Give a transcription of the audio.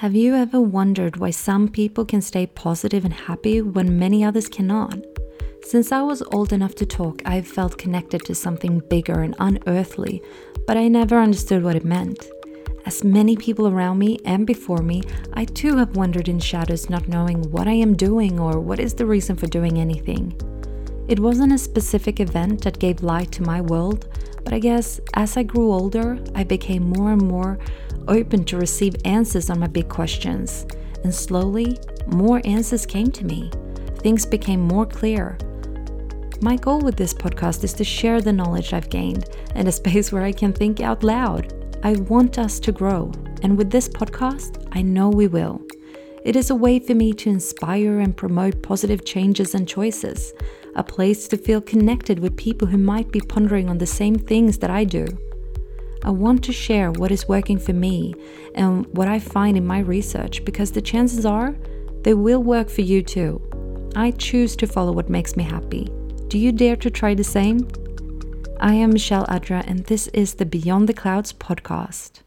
Have you ever wondered why some people can stay positive and happy when many others cannot? Since I was old enough to talk, I've felt connected to something bigger and unearthly, but I never understood what it meant. As many people around me and before me, I too have wandered in shadows not knowing what I am doing or what is the reason for doing anything. It wasn't a specific event that gave light to my world, but I guess as I grew older, I became more and more open to receive answers on my big questions. And slowly, more answers came to me. Things became more clear. My goal with this podcast is to share the knowledge I've gained in a space where I can think out loud. I want us to grow, and with this podcast, I know we will. It is a way for me to inspire and promote positive changes and choices, a place to feel connected with people who might be pondering on the same things that I do. I want to share what is working for me and what I find in my research because the chances are they will work for you too. I choose to follow what makes me happy. Do you dare to try the same? I am Michelle Adra, and this is the Beyond the Clouds podcast.